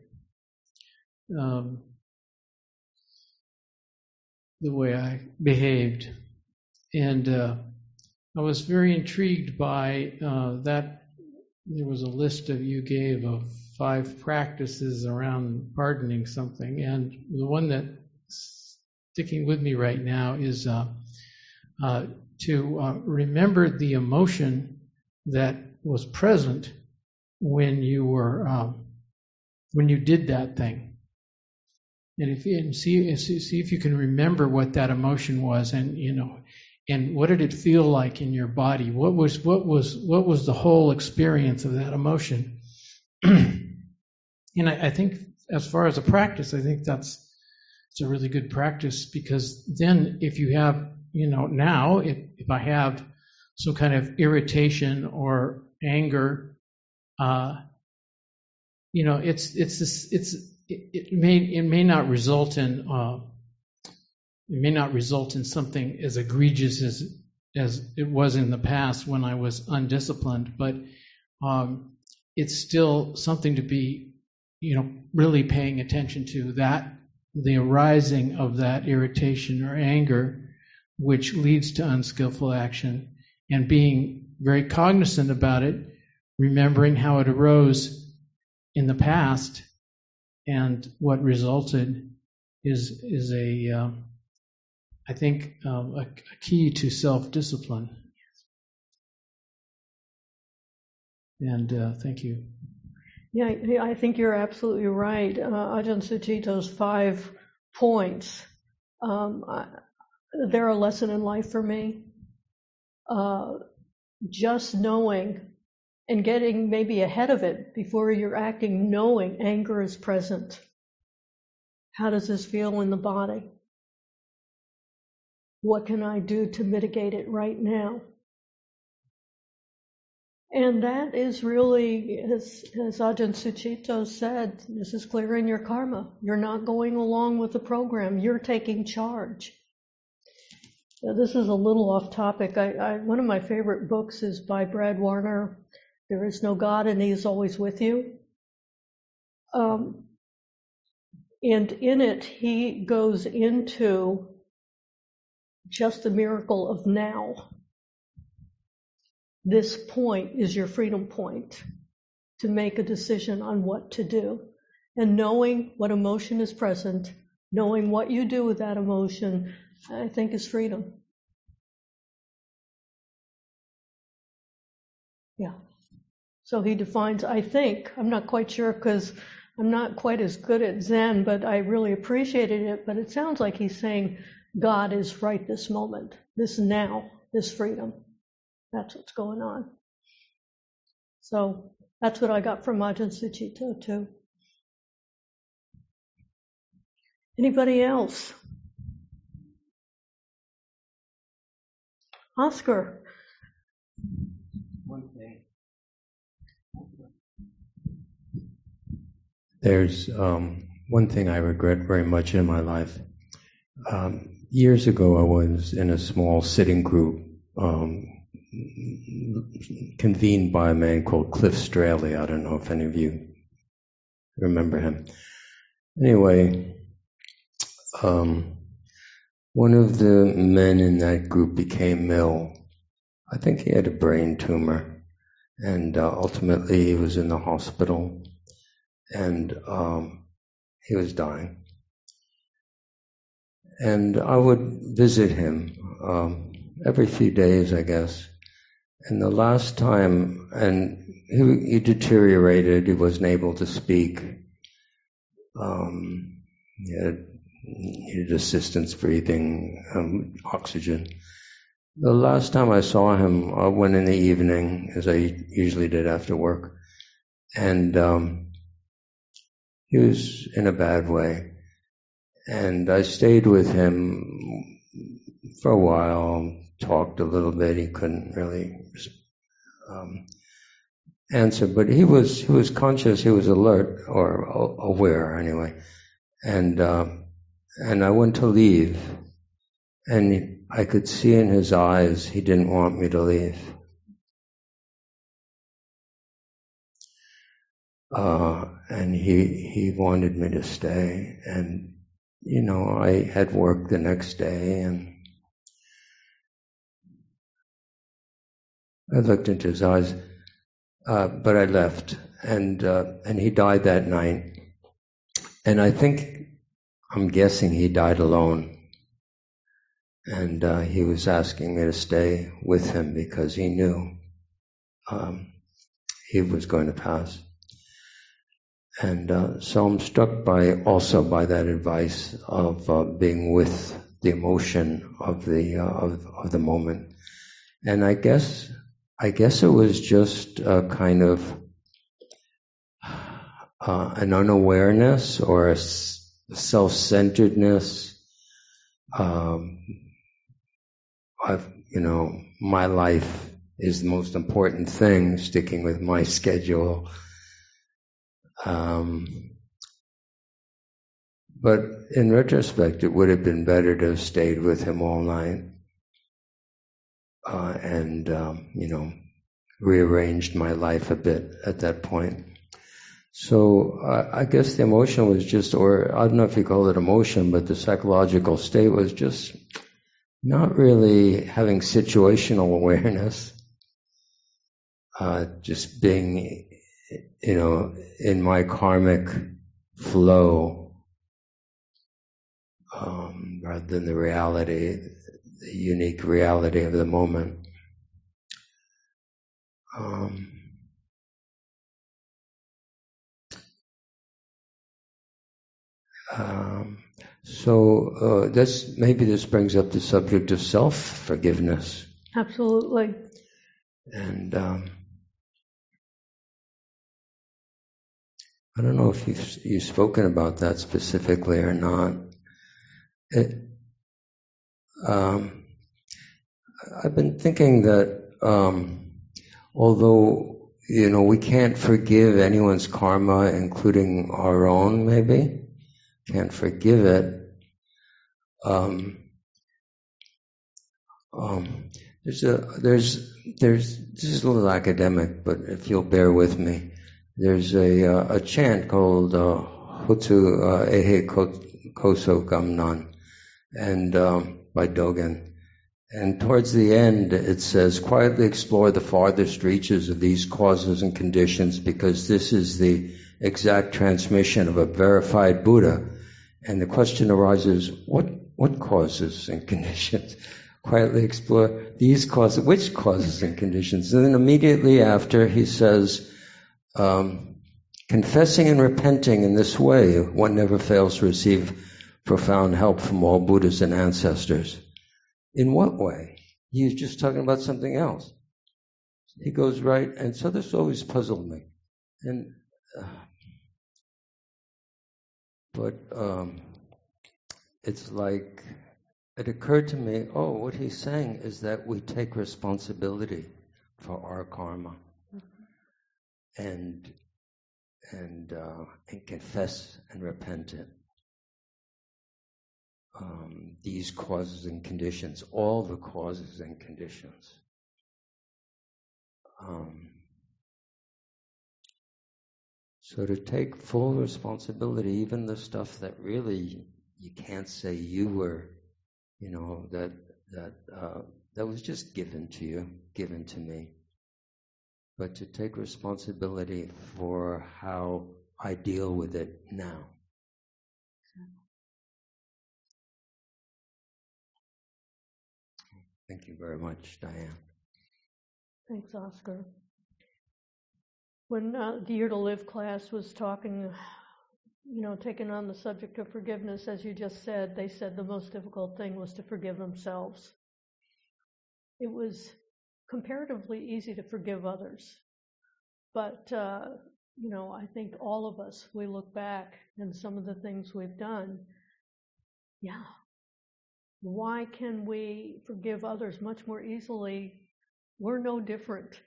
Um, the way I behaved, and uh, I was very intrigued by uh, that. There was a list of you gave of five practices around pardoning something, and the one that sticking with me right now is uh, uh, to uh, remember the emotion that was present when you were um, when you did that thing, and if and see see if you can remember what that emotion was, and you know, and what did it feel like in your body? What was what was what was the whole experience of that emotion? and I, I think, as far as a practice, I think that's it's a really good practice because then if you have you know now if, if I have some kind of irritation or anger, uh, you know, it's it's this, it's it, it, may it may not result in uh, it may not result in something as egregious as as it was in the past when I was undisciplined, but um, it's still something to be, you know, really paying attention to that the arising of that irritation or anger, which leads to unskillful action, and being very cognizant about it, remembering how it arose in the past and what resulted is is a uh, I think um, a, a, key to self discipline. And uh, thank you. Yeah, I think you're absolutely right. Uh, Ajahn Sucitto's five points. Um, they're a lesson in life for me. Uh, just knowing and getting maybe ahead of it before you're acting, knowing anger is present. How does this feel in the body? What can I do to mitigate it right now? And that is really, as, as Ajahn Sucitto said, this is clearing your karma. You're not going along with the program, you're taking charge. This is a little off topic. I, I, one of my favorite books is by Brad Warner. There is no God and He is always with you. Um, and in it, he goes into just the miracle of now. This point is your freedom point to make a decision on what to do. And knowing what emotion is present, knowing what you do with that emotion, I think is freedom. Yeah. So he defines, I think, I'm not quite sure because I'm not quite as good at Zen, but I really appreciated it. But it sounds like he's saying God is right this moment, this now, this freedom. That's what's going on. So that's what I got from Ajahn Sucitto too. Anybody else? Oscar. One thing. There's um, one thing I regret very much in my life. Um, years ago, I was in a small sitting group um, convened by a man called Cliff Straley. I don't know if any of you remember him. Anyway, um, one of the men in that group became ill. I think he had a brain tumor, and uh, ultimately he was in the hospital, and um, he was dying. And I would visit him um, every few days, I guess. And the last time, and he, he deteriorated, he wasn't able to speak. Um, he had needed assistance breathing um, oxygen. The last time I saw him, I went in the evening, as I usually did after work, and um, he was in a bad way. And I stayed with him for a while, talked a little bit. He couldn't really um, answer, but he was he was conscious, he was alert or aware anyway, and uh, and I went to leave, and I could see in his eyes he didn't want me to leave. Uh, and he he wanted me to stay, and you know I had work the next day, and I looked into his eyes, uh, but I left, and uh, and he died that night. And I think I'm guessing he died alone, and uh, he was asking me to stay with him because he knew um, he was going to pass. And uh, so I'm struck by also by that advice of uh, being with the emotion of the uh, of, of the moment. And I guess I guess it was just a kind of uh, an unawareness or a self-centeredness. Um, I've, you know, my life is the most important thing, sticking with my schedule. Um, but in retrospect, it would have been better to have stayed with him all night uh, and um, you know rearranged my life a bit at that point. So I guess the emotion was just, or I don't know if you call it emotion, but the psychological state was just not really having situational awareness, uh, just being, you know, in my karmic flow um, rather than the reality the unique reality of the moment. Um, um, so uh, that's maybe this brings up the subject of self forgiveness. Absolutely. And um, I don't know if you've you've spoken about that specifically or not. It, um, I've been thinking that um, although you know we can't forgive anyone's karma, including our own, maybe can't forgive it. Um, Um, there's a there's there's this is a little academic, but if you'll bear with me, there's a uh, a chant called uh, Hotu uh, Eihei Koso Ganmon, and um, by Dogen. And towards the end, it says, quietly explore the farthest reaches of these causes and conditions because this is the exact transmission of a verified Buddha. And the question arises, what, what causes and conditions? quietly explore these causes, which causes and conditions. And then immediately after, he says, um, confessing and repenting in this way, one never fails to receive profound help from all Buddhas and ancestors. In what way? He's just talking about something else. He goes right, and so this always puzzled me. And, uh, but um, it's like it occurred to me. Oh, what he's saying is that we take responsibility for our karma, mm-hmm. and and uh, and confess and repent it um, these causes and conditions, all the causes and conditions. Um, so to take full responsibility, even the stuff that really you can't say you were, you know, that that uh, that was just given to you, given to me. But to take responsibility for how I deal with it now. Thank you very much, Diane. Thanks, Oscar. When uh, the Year to Live class was talking, you know, taking on the subject of forgiveness, as you just said, they said the most difficult thing was to forgive themselves. It was comparatively easy to forgive others. But, uh, you know, I think all of us, we look back and some of the things we've done, yeah, why can we forgive others much more easily? We're no different.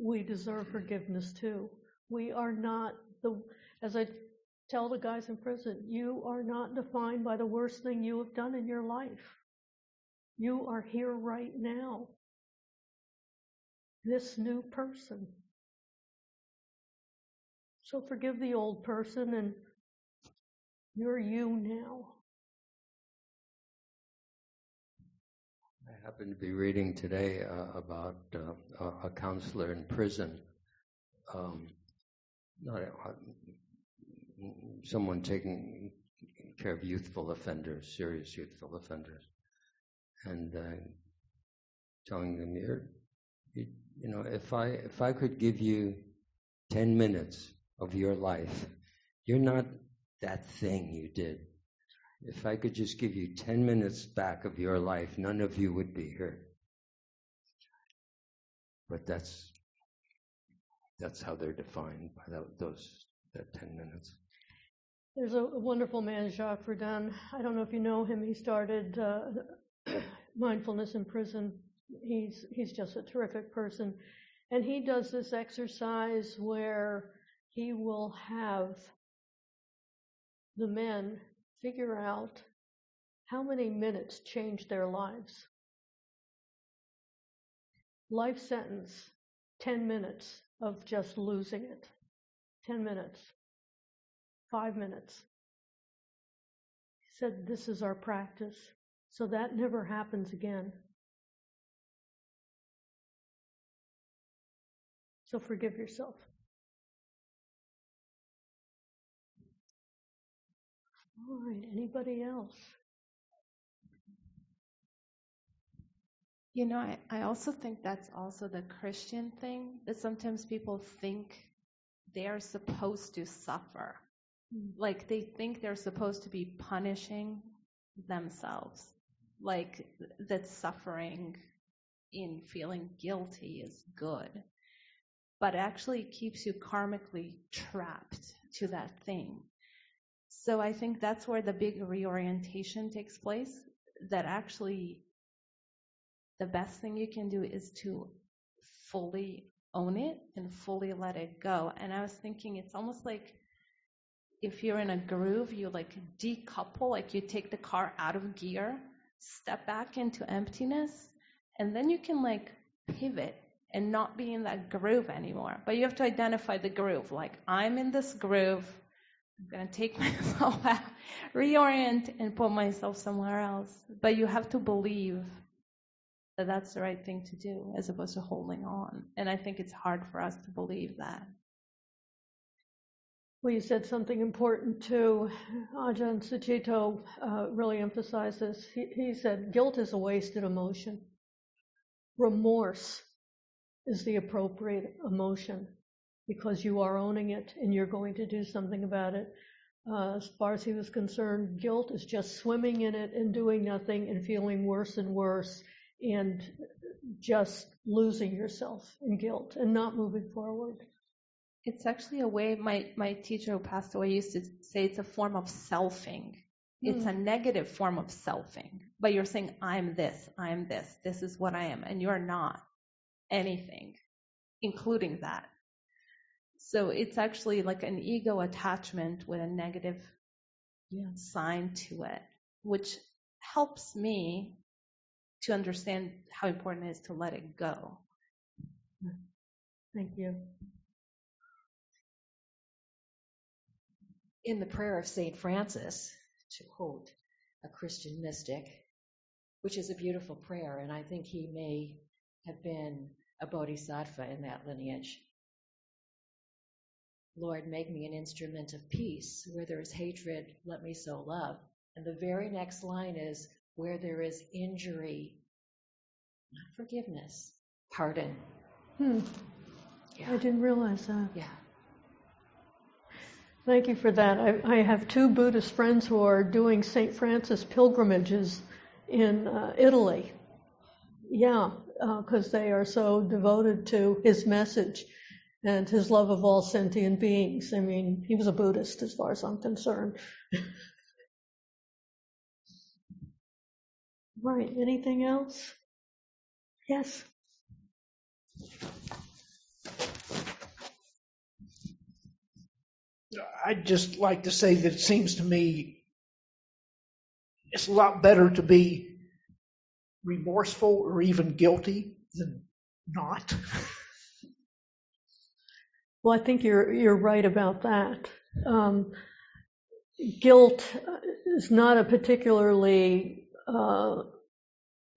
We deserve forgiveness too. We are not the, as I tell the guys in prison, you are not defined by the worst thing you have done in your life. You are here right now. This new person. So forgive the old person and you're you now. Happened to be reading today uh, about uh, a counselor in prison, um, not uh, someone taking care of youthful offenders, serious youthful offenders, and uh, telling them, you you know, if I if I could give you ten minutes of your life, you're not that thing you did if I could just give you 10 minutes back of your life, none of you would be here. But that's that's how they're defined by that, those that 10 minutes. There's a, wonderful man, Jacques Verduin. I don't know if you know him. He started uh, mindfulness in prison. He's he's just a terrific person, and he does this exercise where he will have the men figure out how many minutes changed their lives. Life sentence, 10 minutes of just losing it. 10 minutes. Five minutes. He said, This is our practice. So that never happens again. So forgive yourself. All right, anybody else? You know, I, I also think that's also the Christian thing that sometimes people think they're supposed to suffer. Mm. Like they think they're supposed to be punishing themselves. Like that suffering in feeling guilty is good. But actually keeps you karmically trapped to that thing. So I think that's where the big reorientation takes place. That actually the best thing you can do is to fully own it and fully let it go. And I was thinking it's almost like if you're in a groove, you like decouple, like you take the car out of gear step back into emptiness, and then you can like pivot and not be in that groove anymore. But you have to identify the groove. Like, I'm in this groove. I'm going to take myself out, reorient, and put myself somewhere else. But you have to believe that that's the right thing to do as opposed to holding on. And I think it's hard for us to believe that. Well, you said something important too. Ajahn Sucitto uh, really emphasized this. He, he said guilt is a wasted emotion. Remorse is the appropriate emotion because you are owning it and you're going to do something about it. Uh, as far as he was concerned, guilt is just swimming in it and doing nothing and feeling worse and worse and just losing yourself in guilt and not moving forward. It's actually a way, my, my teacher who passed away used to say it's a form of selfing. It's a negative form of selfing. But you're saying, I'm this, I'm this, this is what I am, and you're not anything, including that. So it's actually like an ego attachment with a negative Yeah. sign to it, which helps me to understand how important it is to let it go. Thank you. In the prayer of St. Francis, to quote a Christian mystic, which is a beautiful prayer, and I think he may have been a bodhisattva in that lineage. Lord, make me an instrument of peace. Where there is hatred, let me sow love. And the very next line is, where there is injury, not forgiveness, pardon. Hmm. Yeah. I didn't realize that. Yeah. Thank you for that. I, I have two Buddhist friends who are doing St. Francis pilgrimages in uh, Italy. Yeah, because they are so devoted to his message and his love of all sentient beings. I mean, he was a Buddhist as far as I'm concerned. right, anything else? Yes. I'd just like to say that it seems to me it's a lot better to be remorseful or even guilty than not. Well, I think you're you're right about that. Um, guilt is not a particularly uh,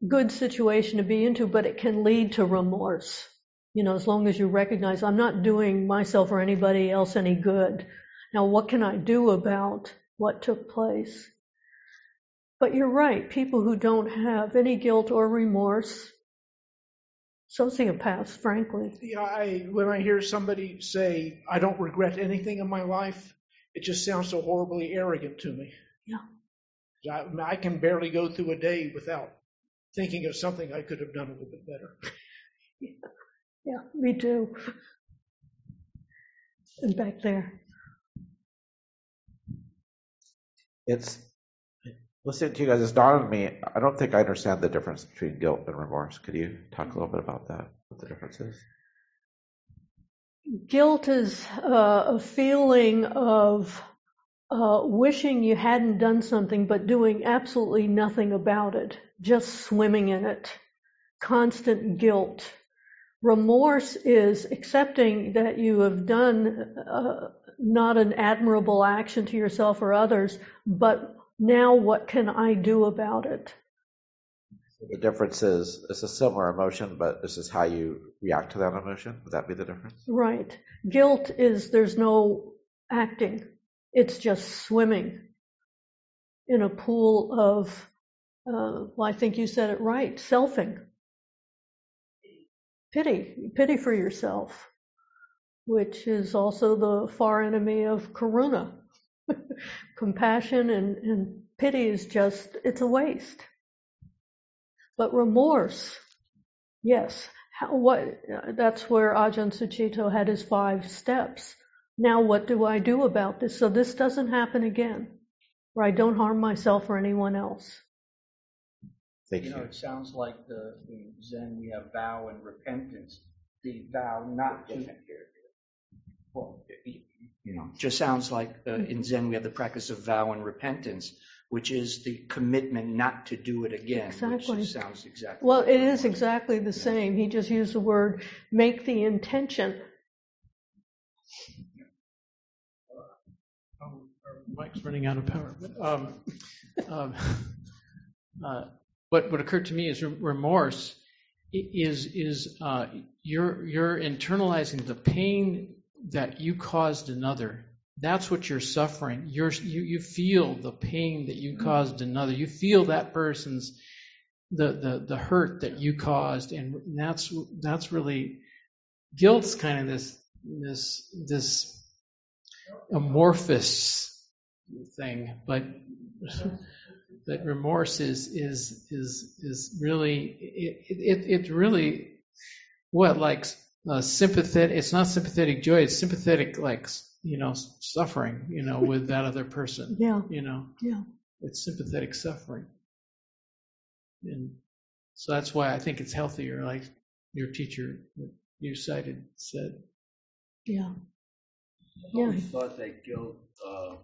good situation to be into, but it can lead to remorse. You know, as long as you recognize I'm not doing myself or anybody else any good. Now, what can I do about what took place? But you're right. People who don't have any guilt or remorse, sociopaths, frankly. Yeah, I when I hear somebody say I don't regret anything in my life, it just sounds so horribly arrogant to me. Yeah. I, I can barely go through a day without thinking of something I could have done a little bit better. Yeah, me too. And back there. it's listening to you guys. It's dawned on me. I don't think I understand the difference between guilt and remorse. Could you talk a little bit about that? What the difference is? Guilt is uh, a feeling of uh, wishing you hadn't done something, but doing absolutely nothing about it, just swimming in it. Constant guilt. Remorse is accepting that you have done uh, not an admirable action to yourself or others, but now what can I do about it? The difference is it's a similar emotion, but this is how you react to that emotion. Would that be the difference? Right. Guilt is there's no acting. It's just swimming in a pool of, uh, well, I think you said it right, selfing. Pity, pity for yourself, which is also the far enemy of karuna. Compassion and, and pity is just, it's a waste. But remorse, yes, how, what, that's where Ajahn Sucitto had his five steps. Now what do I do about this so this doesn't happen again, where I don't harm myself or anyone else? Thank You you. know, it sounds like the, the Zen, we have vow and repentance. The vow not to, well, you know, just sounds like uh, in Zen we have the practice of vow and repentance, which is the commitment not to do it again, Exactly. which sounds exactly. Well, it is exactly the same. He just used the word make the intention. Oh, our mic's running out of power. But, um, um, uh, what what occurred to me is remorse is is uh, you're you're internalizing the pain that you caused another. That's what you're suffering. You're you you feel the pain that you mm-hmm. caused another. You feel that person's the the the hurt that you caused, and that's that's really guilt's kind of this this this amorphous thing, but that remorse is is is is really it it, it really what like uh, sympathetic. It's not sympathetic joy. It's sympathetic like you know suffering. You know with that other person. Yeah, You know yeah. it's sympathetic suffering, and so that's why I think it's healthier. Like your teacher that you cited said. Yeah. I Yeah. always thought that guilt, uh,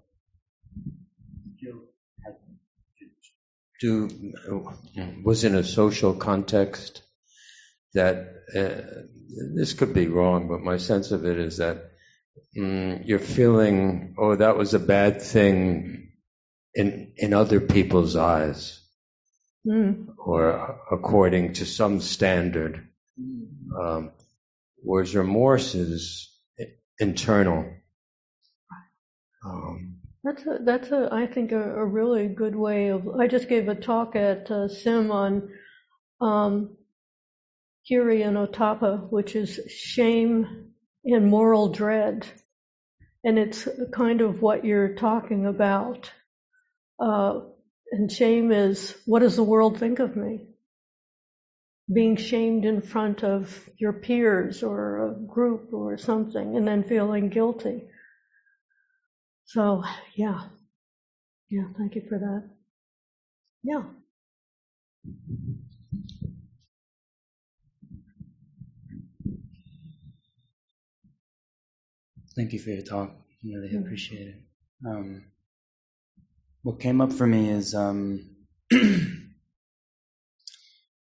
guilt had to do was in a social context that uh, this could be wrong, but my sense of it is that mm, you're feeling, oh, that was a bad thing in in other people's eyes, Mm. or according to some standard, um, whereas remorse is internal. Um, That's a, that's a, I think a, a really good way of, I just gave a talk at uh, SIM on um, Hiri and Ottappa, which is shame and moral dread. And it's kind of what you're talking about. Uh, and shame is, what does the world think of me? Being shamed in front of your peers or a group or something, and then feeling guilty. So, yeah. Yeah, thank you for that. Yeah. Thank you for your talk. I really appreciate it. Um, what came up for me is, um,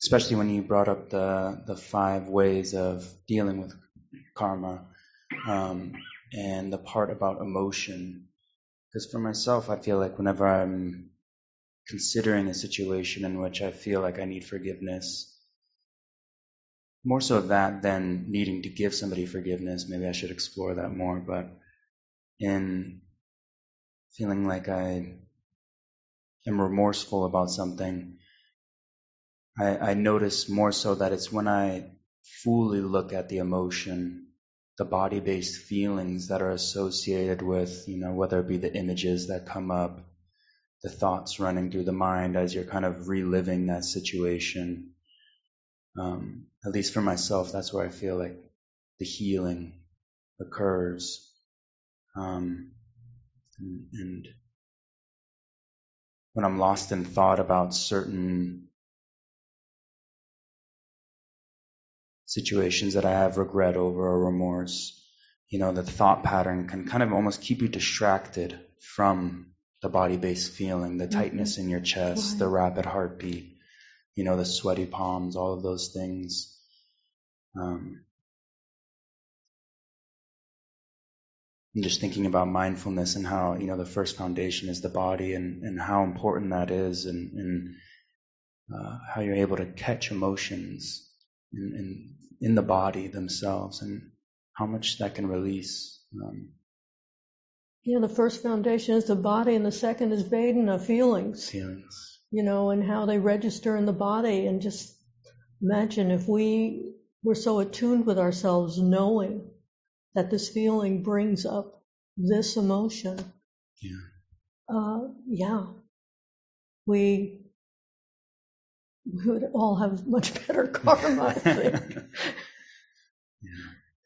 especially when you brought up the the five ways of dealing with karma, um, and the part about emotion. Because for myself, I feel like whenever I'm considering a situation in which I feel like I need forgiveness, more so that than needing to give somebody forgiveness. Maybe I should explore that more, but in feeling like I am remorseful about something, I, I notice more so that it's when I fully look at the emotion, the body based feelings that are associated with, you know, whether it be the images that come up, the thoughts running through the mind as you're kind of reliving that situation. Um, at least for myself, that's where I feel like the healing occurs. Um, and, and when I'm lost in thought about certain situations that I have regret over or remorse, you know, the thought pattern can kind of almost keep you distracted from the body based feeling, the tightness in your chest, the rapid heartbeat, you know, the sweaty palms, all of those things. Um, I'm just thinking about mindfulness and how, you know, the first foundation is the body and, and how important that is and, and uh, how you're able to catch emotions in, in, in the body themselves and how much that can release. Um, Yeah, the first foundation is the body, and the second is Vedana, feelings. feelings. You know, and how they register in the body. And just imagine if we were so attuned with ourselves, knowing that this feeling brings up this emotion. Yeah. Uh, yeah. We, we would all have much better karma, I think. Yeah.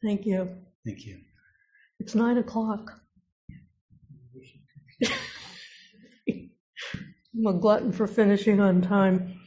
Thank you. Thank you. It's nine o'clock. I'm a glutton for finishing on time.